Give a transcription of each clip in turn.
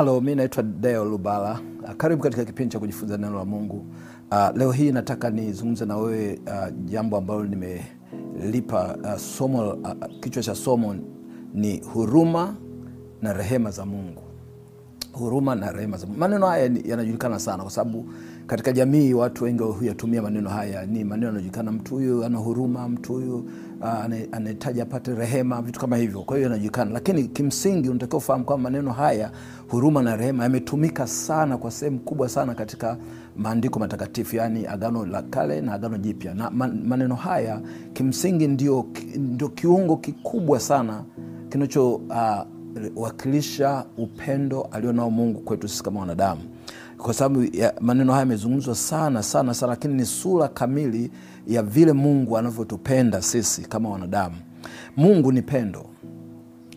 Halo, mi naitwa Deo Lubala. Uh, karibu katika kipindi cha kujifunza neno la Mungu. Uh, leo hii nataka nizungumze na wewe uh, jambo ambalo nimelipa uh, somo uh, kichwa cha somo ni huruma na rehema za Mungu. Huruma na rehema za Mungu. Maneno haya yanajulikana sana kwa sababu katika jamii watu wengi huyatumia maneno haya. Ni maneno yanajulikana, mtu huyu ana huruma, mtu huyu uh, anahitaji apate rehema, vitu kama hivyo. Kwa hiyo yanajulikana, lakini kimsingi unatakiwa ufahamu kwamba maneno haya huruma na rehema yametumika sana kwa sehemu kubwa sana katika maandiko matakatifu, yaani Agano la Kale na Agano Jipya, na maneno haya kimsingi ndio, ndio kiungo kikubwa sana kinachowakilisha uh, upendo alionao Mungu kwetu sisi kama wanadamu, kwa sababu maneno haya yamezungumzwa sana sana sana, lakini ni sura kamili ya vile Mungu anavyotupenda sisi kama wanadamu. Mungu ni pendo,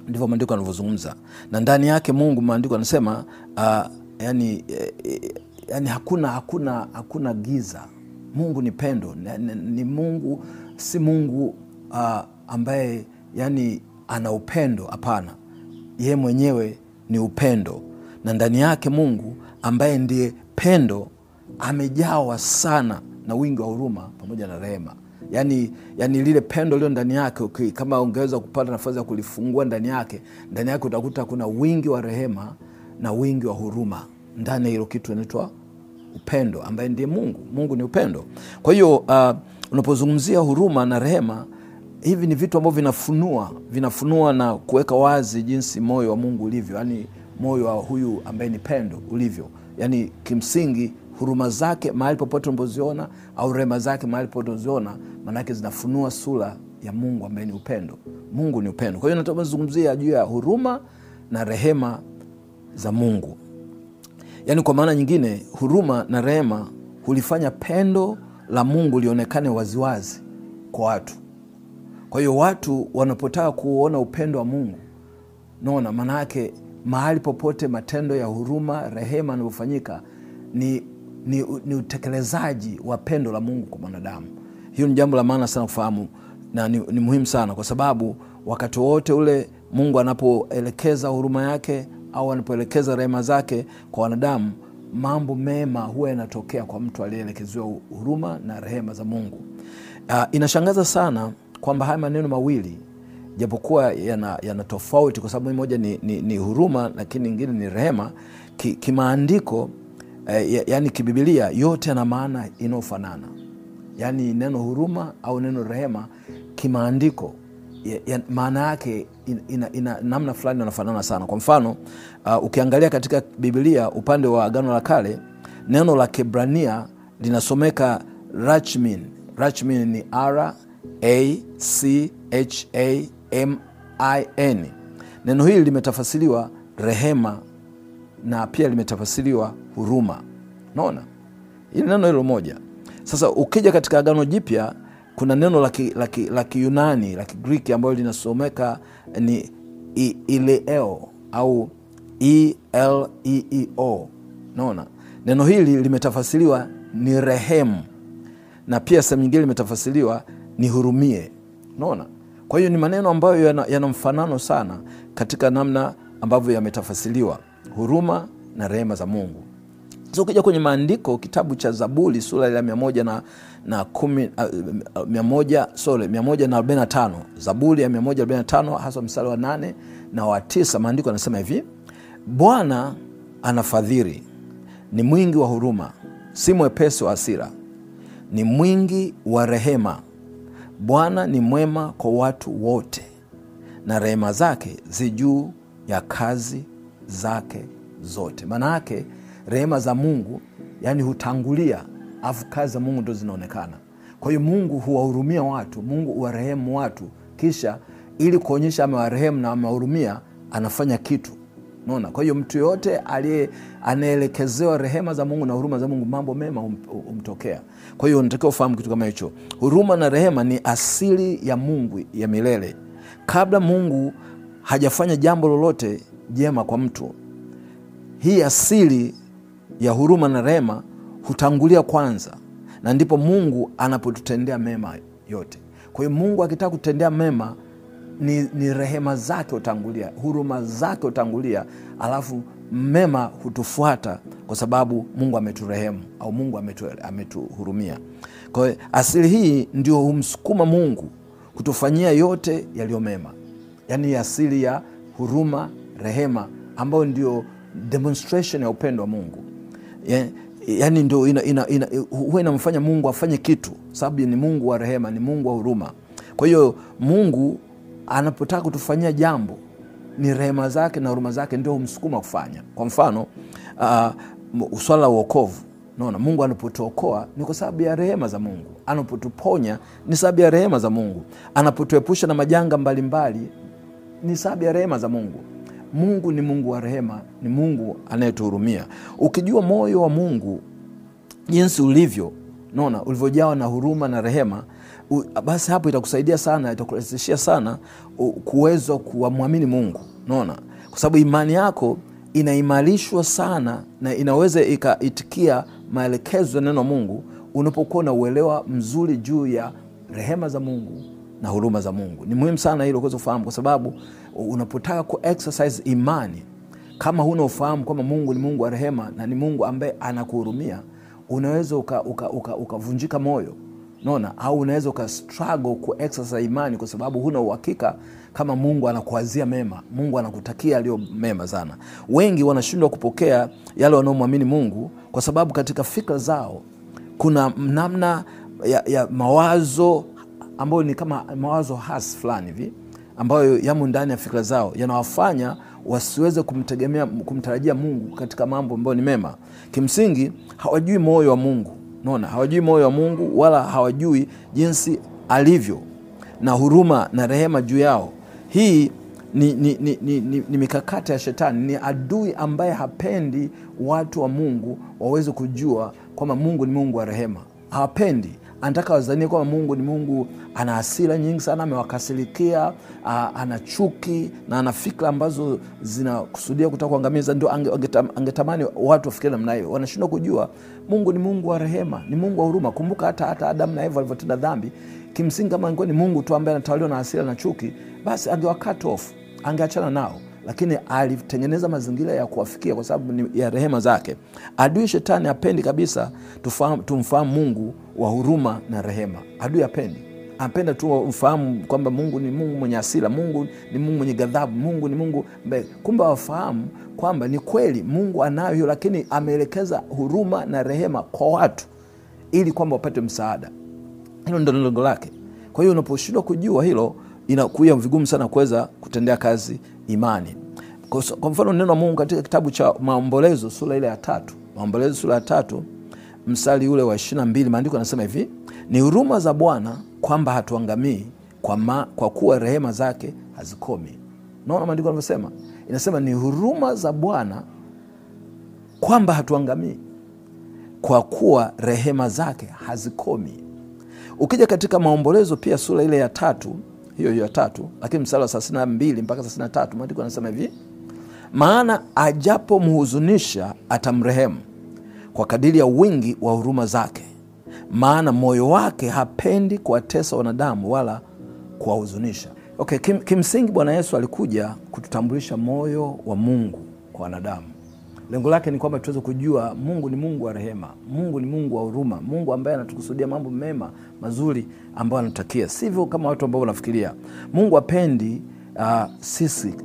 ndivyo maandiko yanavyozungumza, na ndani yake Mungu, maandiko anasema uh, yani, eh, eh, yani hakuna, hakuna, hakuna giza. Mungu ni pendo, ni, ni, ni Mungu si Mungu uh, ambaye yani ana upendo. Hapana, yeye mwenyewe ni upendo, na ndani yake Mungu ambaye ndiye pendo amejawa sana na wingi wa huruma pamoja na rehema. Yani, yani lile pendo lio ndani yake okay, kama ungeweza kupata nafasi ya kulifungua ndani yake, ndani yake utakuta kuna wingi wa rehema na wingi wa huruma ndani ya hilo kitu inaitwa upendo, ambaye ndiye Mungu. Mungu ni upendo. Kwa hiyo uh, unapozungumzia huruma na rehema hivi ni vitu ambavyo vinafunua vinafunua na kuweka wazi jinsi moyo wa Mungu ulivyo, yani moyo wa huyu ambaye ni pendo ulivyo. Yaani kimsingi huruma zake mahali popote unapoziona au rehema zake mahali popote unaziona, maanake zinafunua sura ya Mungu ambaye ni upendo. Mungu ni upendo. Kwa hiyo nataka juu ya huruma na rehema za Mungu. Yaani kwa maana nyingine, huruma na rehema hulifanya pendo la Mungu lionekane waziwazi kwa watu. Kwa hiyo watu wanapotaka kuona upendo wa Mungu, naona maana mahali popote matendo ya huruma, rehema yanavyofanyika ni, ni, ni utekelezaji wa pendo la Mungu kwa mwanadamu. Hiyo ni jambo la maana sana kufahamu na ni, ni muhimu sana kwa sababu wakati wowote ule Mungu anapoelekeza huruma yake au anapoelekeza rehema zake kwa wanadamu, mambo mema huwa yanatokea kwa mtu aliyeelekeziwa huruma na rehema za Mungu. Uh, inashangaza sana kwamba haya maneno mawili japokuwa yana, yana tofauti kwa sababu moja ni, ni, ni huruma lakini ingine ni rehema. Ki- kimaandiko eh, ya- yaani kibibilia yote yana maana inayofanana. Yaani neno huruma au neno rehema kimaandiko ya- ya- maana yake ina, ina, ina namna fulani anafanana sana. Kwa mfano uh, ukiangalia katika bibilia upande wa agano la kale neno la kibrania linasomeka rachmin. Rachmin ni r a c h a m i n. Neno hili limetafasiriwa rehema na pia limetafasiriwa huruma. Naona ili neno hilo moja. Sasa ukija katika agano jipya kuna neno la ki- la kiyunani la kigriki ambayo linasomeka ni ileo au eleeo naona neno hili limetafasiriwa ni rehemu na pia sehemu nyingine limetafasiriwa ni hurumie. Unaona kwa hiyo ni maneno ambayo yana, mfanano sana katika namna ambavyo yametafasiliwa huruma na rehema za mungu. So ukija kwenye maandiko kitabu cha zaburi sura ya mia moja na, na kumi uh, mia sorry mia na arobaini na tano. Zaburi ya mia moja arobaini na tano hasa mstari wa nane na wa tisa maandiko yanasema hivi bwana anafadhili ni mwingi wa huruma si mwepesi wa hasira ni mwingi wa rehema bwana ni mwema kwa watu wote na rehema zake zi juu ya kazi zake zote. Maana yake rehema za mungu yani hutangulia afu kazi za mungu ndo zinaonekana. Kwa hiyo mungu huwahurumia watu mungu huwarehemu watu. Kisha ili kuonyesha amewarehemu na amewahurumia anafanya kitu naona kwa hiyo mtu yoyote aliye anaelekezewa rehema za mungu na huruma za mungu mambo mema hum- humtokea kwa hiyo unatakiwa ufahamu kitu kama hicho. Huruma na rehema ni asili ya mungu ya milele. Kabla mungu hajafanya jambo lolote jema kwa mtu hii asili ya huruma na rehema hutangulia kwanza na ndipo mungu anapotutendea mema yote. Kwa hiyo mungu akitaka kutendea mema ni, ni rehema zake hutangulia, huruma zake hutangulia, alafu mema hutufuata kwa sababu Mungu ameturehemu au Mungu ametuhurumia. Kwa hiyo asili hii ndio humsukuma Mungu kutufanyia yote yaliyo mema, yaani asili ya huruma, rehema ambayo ndio demonstration ya upendo wa Mungu ya, yaani ndio ina, ina, ina, inamfanya Mungu afanye kitu, sababu ni Mungu wa rehema, ni Mungu wa huruma. Kwa hiyo Mungu anapotaka kutufanyia jambo ni rehema zake na huruma zake ndio humsukuma kufanya. Kwa mfano uh, swala la uokovu, naona Mungu anapotuokoa ni kwa sababu ya rehema za Mungu, anapotuponya ni sababu ya rehema za Mungu, anapotuepusha na majanga mbalimbali mbali, ni sababu ya rehema za Mungu. Mungu ni Mungu wa rehema, ni Mungu anayetuhurumia. Ukijua moyo wa Mungu jinsi ulivyo, naona ulivyojawa na huruma na rehema basi hapo itakusaidia sana, itakurahisishia sana kuweza kuwamwamini Mungu, naona kwa sababu imani yako inaimarishwa sana na inaweza ikaitikia maelekezo ya neno la Mungu unapokuwa na uelewa mzuri juu ya rehema za Mungu na huruma za Mungu. Ni muhimu sana hilo kuweza kufahamu, kwa sababu unapotaka ku imani, kama huna ufahamu kwamba Mungu ni Mungu wa rehema na ni Mungu ambaye anakuhurumia, unaweza ukavunjika uka, uka, uka moyo naona, au unaweza uka struggle imani kwa sababu huna uhakika kama Mungu anakuazia mema, Mungu anakutakia aliyo mema sana. Wengi wanashindwa kupokea yale wanaomwamini Mungu kwa sababu katika fikra zao kuna namna ya, ya mawazo ambayo ni kama mawazo has fulani hivi ambayo yamo ndani ya fikra zao yanawafanya wasiweze kumtegemea kumtarajia Mungu katika mambo ambayo ni mema. Kimsingi hawajui moyo wa Mungu, naona hawajui moyo wa Mungu wala hawajui jinsi alivyo na huruma na rehema juu yao. Hii ni, ni, ni, ni, ni, ni mikakati ya Shetani. Ni adui ambaye hapendi watu wa Mungu waweze kujua kwamba Mungu ni Mungu wa rehema. Hawapendi anataka wazanie kwamba Mungu ni Mungu ana hasira nyingi sana, amewakasirikia, ana chuki na ana fikra ambazo zinakusudia kutaka kuangamiza. Ndio angetamani watu wafikiri namna hiyo. Wanashindwa kujua Mungu ni Mungu wa rehema, ni Mungu wa huruma. Kumbuka hata hata Adamu na Eva walivyotenda dhambi, kimsingi kama angekuwa ni Mungu tu ambaye anatawaliwa na hasira na chuki, basi angewa cut off, angeachana nao lakini alitengeneza mazingira ya kuwafikia kwa sababu ya rehema zake. Adui shetani apendi kabisa tumfahamu Mungu wa huruma na rehema. Adui apendi, anapenda tu mfahamu kwamba Mungu ni Mungu mwenye hasira, Mungu ni Mungu mwenye ghadhabu, Mungu ni Mungu mbe. Kumbe wafahamu kwamba ni kweli Mungu anayo hiyo, lakini ameelekeza huruma na rehema kwa watu ili kwamba wapate msaada. Hilo ndo lengo lake. Kwa hiyo unaposhindwa kujua hilo inakuwa vigumu sana kuweza kutendea kazi imani. Kwa mfano neno la Mungu katika kitabu cha Maombolezo sura ile ya tatu, Maombolezo sura ya tatu mstari ule wa ishirini na mbili maandiko anasema hivi: ni huruma za Bwana kwamba hatuangamii, kwa, ma, kwa kuwa rehema zake hazikomi. Naona maandiko anavyosema, inasema ni huruma za Bwana kwamba hatuangamii, kwa kuwa rehema zake hazikomi. Ukija katika Maombolezo pia sura ile ya tatu hiyo hiyo ya tatu, lakini mstari wa thelathini na mbili mpaka thelathini na tatu maandiko anasema hivi: maana ajapomhuzunisha atamrehemu kwa kadiri ya wingi wa huruma zake, maana moyo wake hapendi kuwatesa wanadamu wala kuwahuzunisha. Okay, kim, kimsingi Bwana Yesu alikuja kututambulisha moyo wa Mungu kwa wanadamu. Lengo lake ni kwamba tuweze kujua Mungu ni Mungu wa rehema, Mungu ni Mungu wa huruma, Mungu ambaye anatukusudia mambo mema mazuri ambayo anatakia, sivyo kama watu ambao wanafikiria. Mungu apendi uh, sisi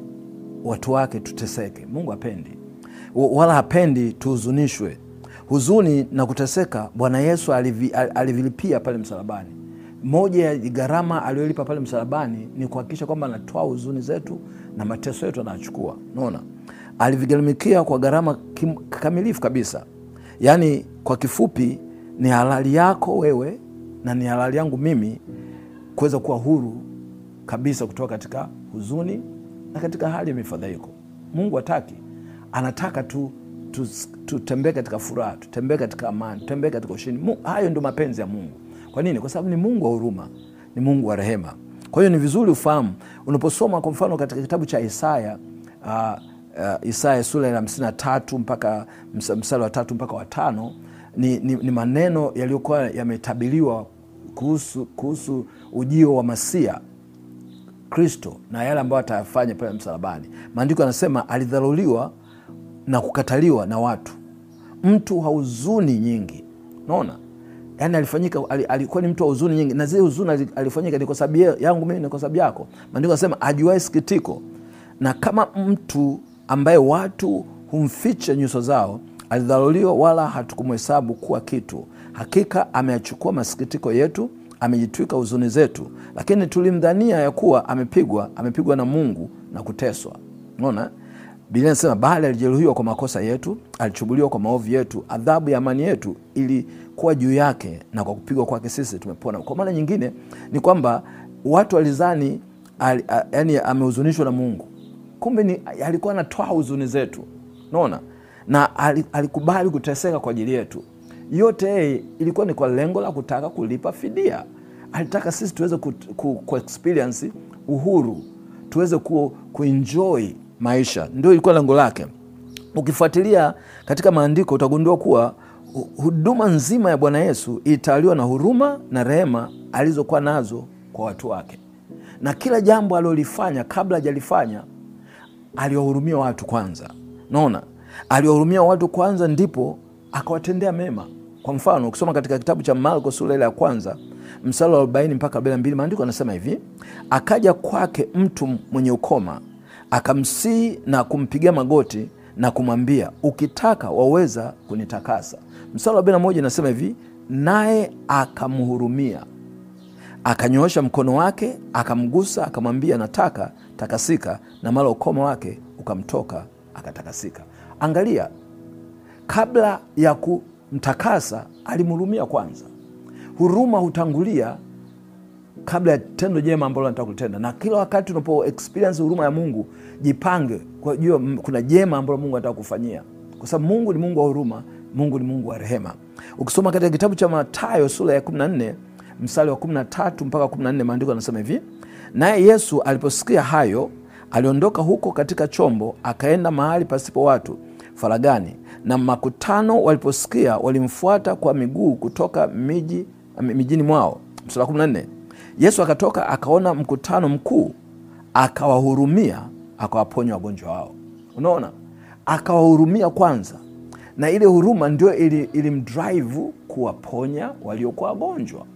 watu wake tuteseke. Mungu apendi wala hapendi tuhuzunishwe. Huzuni na kuteseka Bwana Yesu alivi, alivilipia pale msalabani. Moja ya gharama aliyolipa pale msalabani ni kuhakikisha kwamba anatoa huzuni zetu na mateso yetu anachukua. Unaona, alivigharamikia kwa gharama kamilifu kabisa. Yaani, kwa kifupi, ni halali yako wewe na ni halali yangu mimi kuweza kuwa huru kabisa kutoka katika huzuni na katika hali ya mifadhaiko. Mungu hataki, anataka tu tutembee tu katika furaha, tutembee katika amani, tutembee katika ushindi. Hayo ndio mapenzi ya Mungu. Kwa nini? Kwa sababu ni Mungu wa huruma, ni Mungu wa rehema. Kwa hiyo ni vizuri ufahamu unaposoma kwa mfano katika kitabu cha Isaya uh, uh, Isaya sura ya hamsini na tatu mpaka mstari wa tatu mpaka wa tano ni, ni, ni maneno yaliyokuwa yametabiriwa kuhusu, kuhusu ujio wa Masia Kristo na yale ambayo atayafanya pale msalabani. Maandiko yanasema alidharuliwa na kukataliwa na watu, mtu wa huzuni nyingi. Naona yani alifanyika, alikuwa ni mtu wa huzuni nyingi, na zile huzuni alifanyika ni kwa sababu yangu mimi, ni kwa sababu yako. Maandiko yanasema ajuae sikitiko, na kama mtu ambaye watu humficha nyuso zao alidharuliwa, wala hatukumhesabu kuwa kitu. Hakika ameyachukua masikitiko yetu, amejitwika huzuni zetu. Lakini tulimdhania ya kuwa amepigwa, amepigwa na Mungu na kuteswa. Unaona, Biblia inasema bali alijeruhiwa kwa makosa yetu, alichubuliwa kwa maovu yetu, adhabu ya amani yetu ilikuwa juu yake, na kwa kupigwa kwake sisi tumepona. Kwa maana nyingine ni kwamba watu walizani yani amehuzunishwa na Mungu, kumbe ni alikuwa anatoa huzuni zetu, unaona na alikubali kuteseka kwa ajili yetu. Yote ilikuwa ni kwa lengo la kutaka kulipa fidia. Alitaka sisi tuweze ku, ku, ku uhuru, tuweze ku, kuenjoy maisha, ndio ilikuwa lengo lake. Ukifuatilia katika maandiko utagundua kuwa huduma nzima ya Bwana Yesu ilitawaliwa na huruma na rehema alizokuwa nazo kwa watu wake, na kila jambo alilolifanya kabla hajalifanya aliwahurumia watu kwanza. Naona aliwahurumia watu kwanza, ndipo akawatendea mema. Kwa mfano ukisoma katika kitabu cha Marko sura ile ya kwanza mstari wa arobaini mpaka arobaini na mbili maandiko anasema hivi: akaja kwake mtu mwenye ukoma, akamsihi na kumpiga magoti na kumwambia, ukitaka waweza kunitakasa. Mstari wa arobaini na moja inasema hivi, naye akamhurumia, akanyoosha mkono wake, akamgusa, akamwambia, nataka takasika, na mara ukoma wake ukamtoka, akatakasika. Angalia, kabla ya kumtakasa alimhurumia kwanza. Huruma hutangulia kabla ya tendo jema ambalo nataka kulitenda. na kila wakati unapo experience huruma ya Mungu jipange kwa jua kuna jema ambalo Mungu anataka kufanyia, kwa sababu Mungu ni Mungu wa huruma, Mungu ni Mungu wa rehema. Ukisoma katika kitabu cha Mathayo sura ya 14 mstari wa 13 mpaka 14, maandiko yanasema hivi: naye Yesu aliposikia hayo aliondoka huko katika chombo akaenda mahali pasipo watu faragani, na makutano waliposikia walimfuata kwa miguu kutoka miji mijini mwao. Wa 14, Yesu akatoka akaona mkutano mkuu, akawahurumia, akawaponya wagonjwa wao. Unaona, akawahurumia kwanza, na ile huruma ndio ilimdrive ili kuwaponya waliokuwa wagonjwa.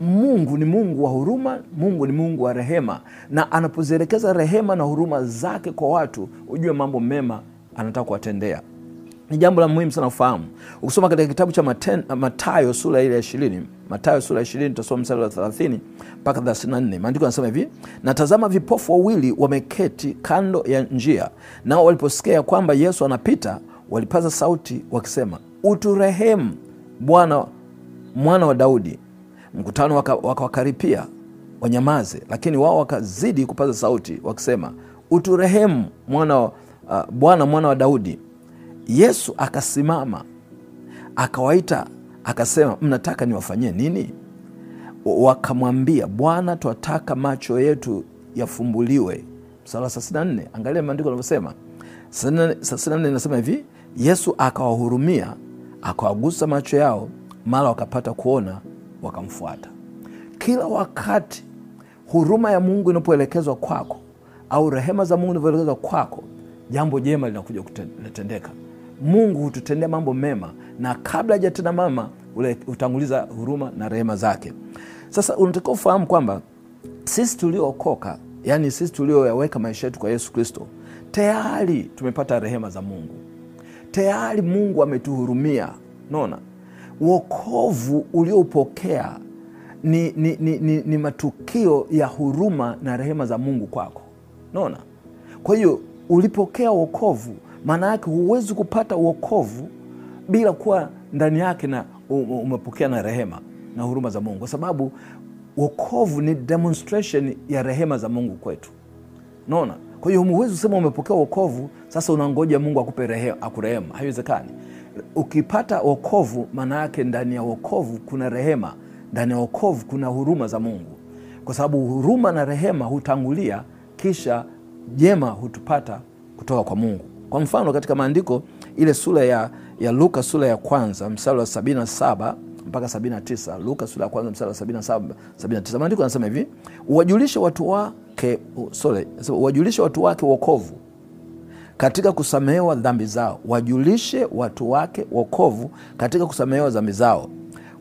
Mungu ni Mungu wa huruma, Mungu ni Mungu wa rehema, na anapozielekeza rehema na huruma zake kwa watu, ujue mambo mema anataka kuwatendea. Ni jambo la muhimu sana ufahamu. Ukisoma katika kitabu cha matayo sura ile ya ishirini, Matayo sura ya ishirini tutasoma mstari wa thelathini mpaka thelathini na nne maandiko yanasema hivi: na vipofu wawili wameketi kando ya njia, nao waliposikia kwamba Yesu anapita, walipaza sauti wakisema, uturehemu Bwana, mwana wa Daudi. Mkutano wakawakaripia waka wanyamaze, lakini wao wakazidi kupaza sauti wakisema, uturehemu mwana uh, Bwana mwana wa Daudi. Yesu akasimama akawaita akasema, mnataka niwafanyie nini? Wakamwambia, Bwana, twataka macho yetu yafumbuliwe. Mstari wa thelathini na nne, angalia maandiko anavyosema. thelathini na nne inasema hivi, Yesu akawahurumia akawagusa macho yao, mara wakapata kuona wakamfuata. Kila wakati huruma ya Mungu inapoelekezwa kwako au rehema za Mungu inavyoelekezwa kwako, jambo jema linakuja kutendeka. Mungu hututendea mambo mema, na kabla hajatenda mama hutanguliza huruma na rehema zake. Sasa unatakiwa ufahamu kwamba sisi tuliookoka, yani sisi tulioyaweka maisha yetu kwa Yesu Kristo, tayari tumepata rehema za Mungu, tayari Mungu ametuhurumia. Naona wokovu uliopokea ni, ni, ni, ni, ni matukio ya huruma na rehema za Mungu kwako. Naona, kwa hiyo ulipokea wokovu, maana yake huwezi kupata wokovu bila kuwa ndani yake na umepokea na rehema na huruma za Mungu, kwa sababu wokovu ni demonstration ya rehema za Mungu kwetu. Naona, kwa hiyo huwezi kusema umepokea wokovu sasa unangoja Mungu akupe rehema, akurehema. Haiwezekani. Ukipata wokovu, maana yake ndani ya wokovu kuna rehema, ndani ya wokovu kuna huruma za Mungu, kwa sababu huruma na rehema hutangulia, kisha jema hutupata kutoka kwa Mungu. Kwa mfano katika maandiko ile sura ya, ya Luka sura ya kwanza mstari wa 77 mpaka 79, Luka sura ya kwanza mstari wa 77 79, maandiko yanasema hivi: uwajulishe watu wake sorry, uwajulishe watu wake wokovu katika kusamehewa dhambi zao, wajulishe watu wake wokovu katika kusamehewa dhambi zao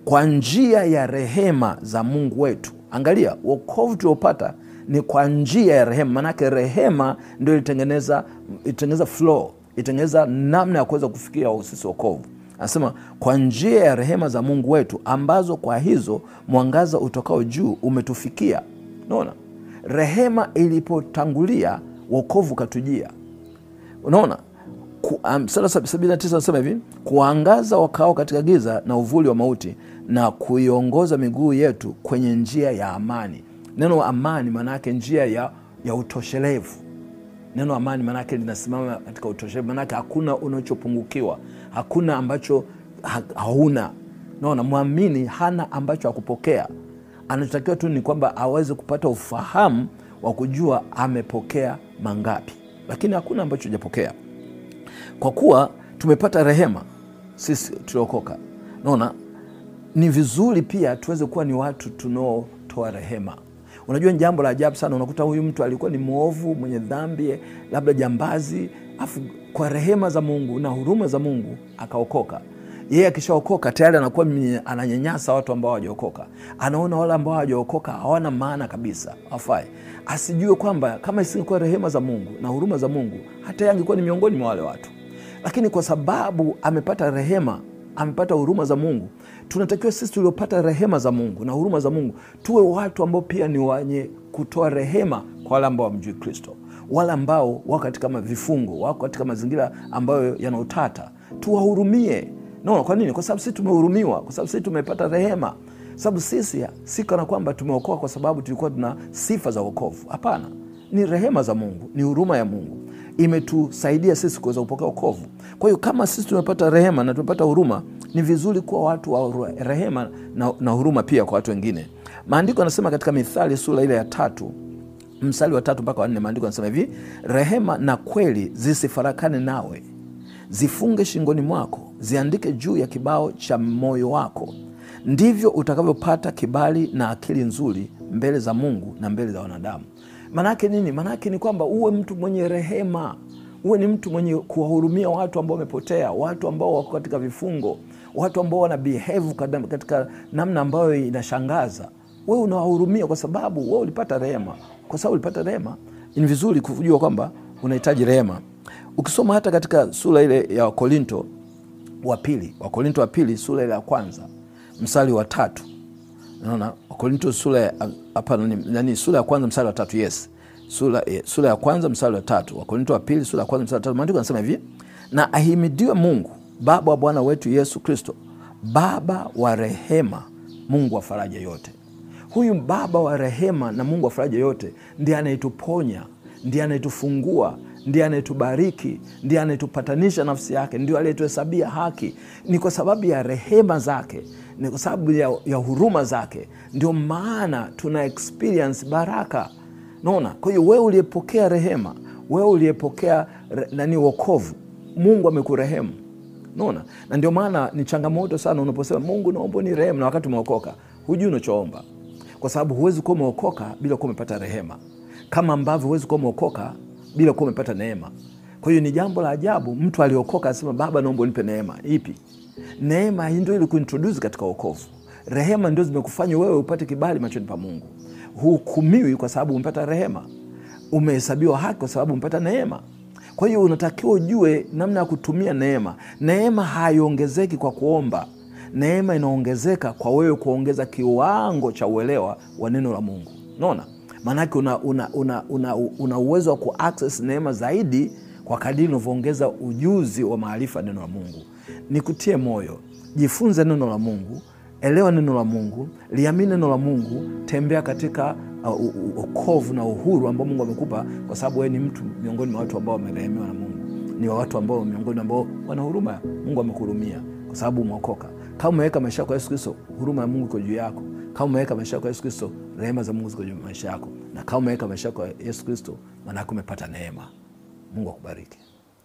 kwa njia ya rehema za Mungu wetu. Angalia, wokovu tuliopata ni kwa njia ya rehema, maanake rehema ndio ilitengeneza ilitengeneza flow, itengeneza namna ya kuweza kufikia sisi wokovu. Anasema kwa njia ya rehema za Mungu wetu, ambazo kwa hizo mwangaza utokao juu umetufikia. Unaona, rehema ilipotangulia wokovu katujia. Unaona, mstari sabini na tisa anasema hivi, kuangaza wakao katika giza na uvuli wa mauti, na kuiongoza miguu yetu kwenye njia ya amani. Neno amani maana yake njia ya, ya utoshelevu. Neno amani maanake linasimama katika utoshelevu, maana hakuna unachopungukiwa, hakuna ambacho ha, hauna. Naona mwamini hana ambacho hakupokea, anachotakiwa tu ni kwamba aweze kupata ufahamu wa kujua amepokea mangapi, lakini hakuna ambacho hujapokea kwa kuwa tumepata rehema sisi tuliokoka. Naona ni vizuri pia tuweze kuwa ni watu tunaotoa rehema. Unajua, ni jambo la ajabu sana. Unakuta huyu mtu alikuwa ni mwovu, mwenye dhambi, labda jambazi, afu kwa rehema za Mungu na huruma za Mungu akaokoka. Yeye akishaokoka tayari anakuwa ananyanyasa watu ambao hawajaokoka, anaona wale ambao hawajaokoka hawana maana kabisa, hawafai. Asijue kwamba kama isingekuwa rehema za Mungu na huruma za Mungu, hata yeye angekuwa ni miongoni mwa wale watu. Lakini kwa sababu amepata rehema, amepata huruma za Mungu, tunatakiwa sisi tuliopata rehema za Mungu na huruma za Mungu tuwe watu ambao pia ni wenye kutoa rehema kwa wale ambao wamjui Kristo, wale ambao wako katika vifungo, wako katika mazingira ambayo yana utata, tuwahurumie. No, kwa nini? Kwa sababu sisi tumehurumiwa, kwa sababu sisi tumepata rehema, sababu sisi si kana kwamba tumeokoa kwa sababu tulikuwa tuna sifa za wokovu. Hapana, ni rehema za Mungu, ni huruma ya Mungu imetusaidia sisi kuweza kupokea wokovu. Kwa hiyo kama sisi tumepata rehema na tumepata huruma, ni vizuri kuwa watu wa rehema na, na huruma pia kwa watu wengine. Maandiko anasema katika Mithali sura ile ya tatu mstari wa tatu mpaka wanne, maandiko anasema hivi: rehema na kweli zisifarakane nawe, zifunge shingoni mwako, ziandike juu ya kibao cha moyo wako, ndivyo utakavyopata kibali na akili nzuri mbele za Mungu na mbele za wanadamu. Maanake nini? Maanake ni kwamba uwe mtu mwenye rehema, uwe ni mtu mwenye kuwahurumia watu ambao wamepotea, watu ambao wako katika vifungo, watu ambao wana behave katika namna ambayo inashangaza. Wewe unawahurumia kwa sababu wewe ulipata rehema. Kwa sababu ulipata rehema, ni vizuri kujua kwamba unahitaji rehema. Ukisoma hata katika sura ile ya Wakorinto wa pili, Wakorinto wa pili sura ile ya kwanza mstari wa tatu Naona Wakorinto sura nani, sura ya kwanza mstari wa tatu. Yes, sura, sura ya kwanza mstari wa tatu. Wakorinto wa pili sura ya kwanza mstari wa tatu, maandiko anasema hivi: na ahimidiwe Mungu Baba wa Bwana wetu Yesu Kristo, Baba wa rehema, Mungu wa faraja yote. Huyu Baba wa rehema na Mungu wa faraja yote ndiye anayetuponya, ndiye anayetufungua ndiye anayetubariki, ndiye anayetupatanisha nafsi yake, ndio aliyetuhesabia haki. Ni kwa sababu ya rehema zake, ni kwa sababu ya, ya huruma zake, ndio maana tuna experience baraka. Naona. Kwa hiyo wewe uliyepokea rehema, wewe uliyepokea nani wokovu, Mungu amekurehemu. Naona, na ndio maana ni changamoto sana unaposema Mungu naomba ni rehema, na wakati umeokoka hujui unachoomba, kwa sababu huwezi kuwa umeokoka bila kuwa umepata rehema, kama ambavyo huwezi kuwa umeokoka bila kuwa umepata neema. Kwa hiyo ni jambo la ajabu, mtu aliokoka asema Baba, naomba unipe neema. Ipi neema? Hii ndio ilikuintroduce katika wokovu. Rehema ndio zimekufanya wewe upate kibali machoni pa Mungu. Huhukumiwi kwa sababu umepata rehema, umehesabiwa haki kwa sababu umepata neema. Kwa hiyo unatakiwa ujue namna ya kutumia neema. Neema haiongezeki kwa kuomba, neema inaongezeka kwa wewe kuongeza kiwango cha uelewa wa neno la Mungu. Unaona? Maanake una, una, una, una, una uwezo wa kuaccess neema zaidi kwa kadiri unavyoongeza ujuzi wa maarifa neno la Mungu. Nikutie moyo, jifunze neno la Mungu, elewa neno la Mungu, liamini neno la Mungu, tembea katika okovu uh, na uhuru ambao Mungu amekupa, kwa sababu wewe ni mtu miongoni mwa watu ambao wamerehemiwa na Mungu, ni watu ambao miongoni ambao wana huruma. Mungu amekuhurumia kwa sababu umeokoka. Kama umeweka maisha yako Yesu Kristo, huruma ya Mungu iko juu yako. Kama umeweka maisha yako kwa Yesu Kristo, rehema za Mungu ziko juu maisha yako, na kama umeweka maisha yako Yesu Kristo, maana yako umepata neema. Mungu akubariki.